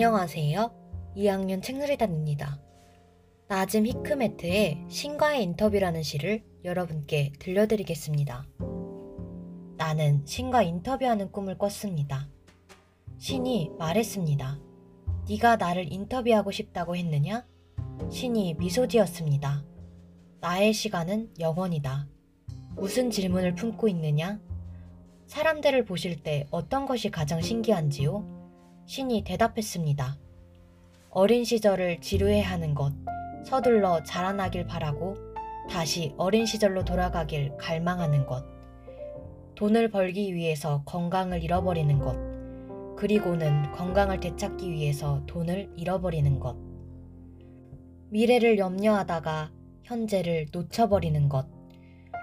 안녕하세요. 2학년 책누리단입니다. 나즘 히크메트의 신과의 인터뷰라는 시를 여러분께 들려드리겠습니다. 나는 신과 인터뷰하는 꿈을 꿨습니다. 신이 말했습니다. 네가 나를 인터뷰하고 싶다고 했느냐? 신이 미소 지었습니다. 나의 시간은 영원이다. 무슨 질문을 품고 있느냐? 사람들을 보실 때 어떤 것이 가장 신기한지요? 신이 대답했습니다. 어린 시절을 지루해 하는 것, 서둘러 자라나길 바라고 다시 어린 시절로 돌아가길 갈망하는 것, 돈을 벌기 위해서 건강을 잃어버리는 것, 그리고는 건강을 되찾기 위해서 돈을 잃어버리는 것, 미래를 염려하다가 현재를 놓쳐버리는 것,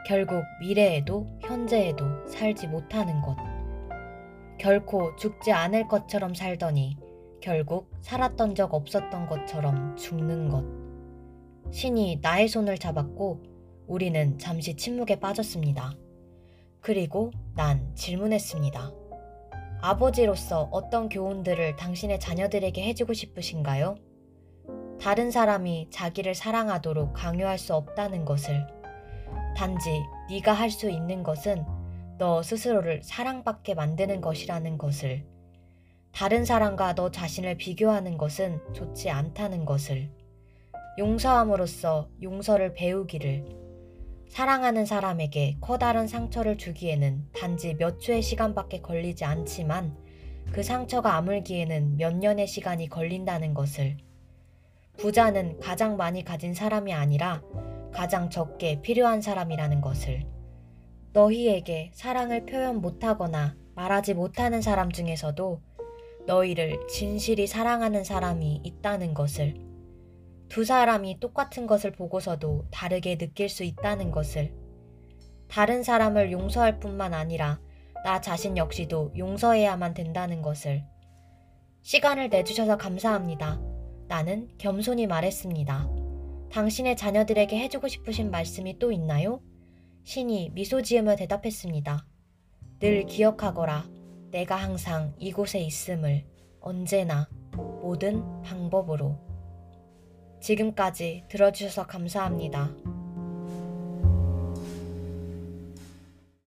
결국 미래에도 현재에도 살지 못하는 것, 결코 죽지 않을 것처럼 살더니 결국 살았던 적 없었던 것처럼 죽는 것. 신이 나의 손을 잡았고 우리는 잠시 침묵에 빠졌습니다. 그리고 난 질문했습니다. 아버지로서 어떤 교훈들을 당신의 자녀들에게 해주고 싶으신가요? 다른 사람이 자기를 사랑하도록 강요할 수 없다는 것을 단지 네가 할 수 있는 것은 너 스스로를 사랑받게 만드는 것이라는 것을. 다른 사람과 너 자신을 비교하는 것은 좋지 않다는 것을. 용서함으로써 용서를 배우기를. 사랑하는 사람에게 커다란 상처를 주기에는 단지 몇 초의 시간밖에 걸리지 않지만 그 상처가 아물기에는 몇 년의 시간이 걸린다는 것을. 부자는 가장 많이 가진 사람이 아니라 가장 적게 필요한 사람이라는 것을 너희에게 사랑을 표현 못하거나 말하지 못하는 사람 중에서도 너희를 진실이 사랑하는 사람이 있다는 것을 두 사람이 똑같은 것을 보고서도 다르게 느낄 수 있다는 것을 다른 사람을 용서할 뿐만 아니라 나 자신 역시도 용서해야만 된다는 것을 시간을 내주셔서 감사합니다. 나는 겸손히 말했습니다. 당신의 자녀들에게 해주고 싶으신 말씀이 또 있나요? 신이 미소 지으며 대답했습니다. 늘 기억하거라. 내가 항상 이곳에 있음을 언제나 모든 방법으로. 지금까지 들어주셔서 감사합니다.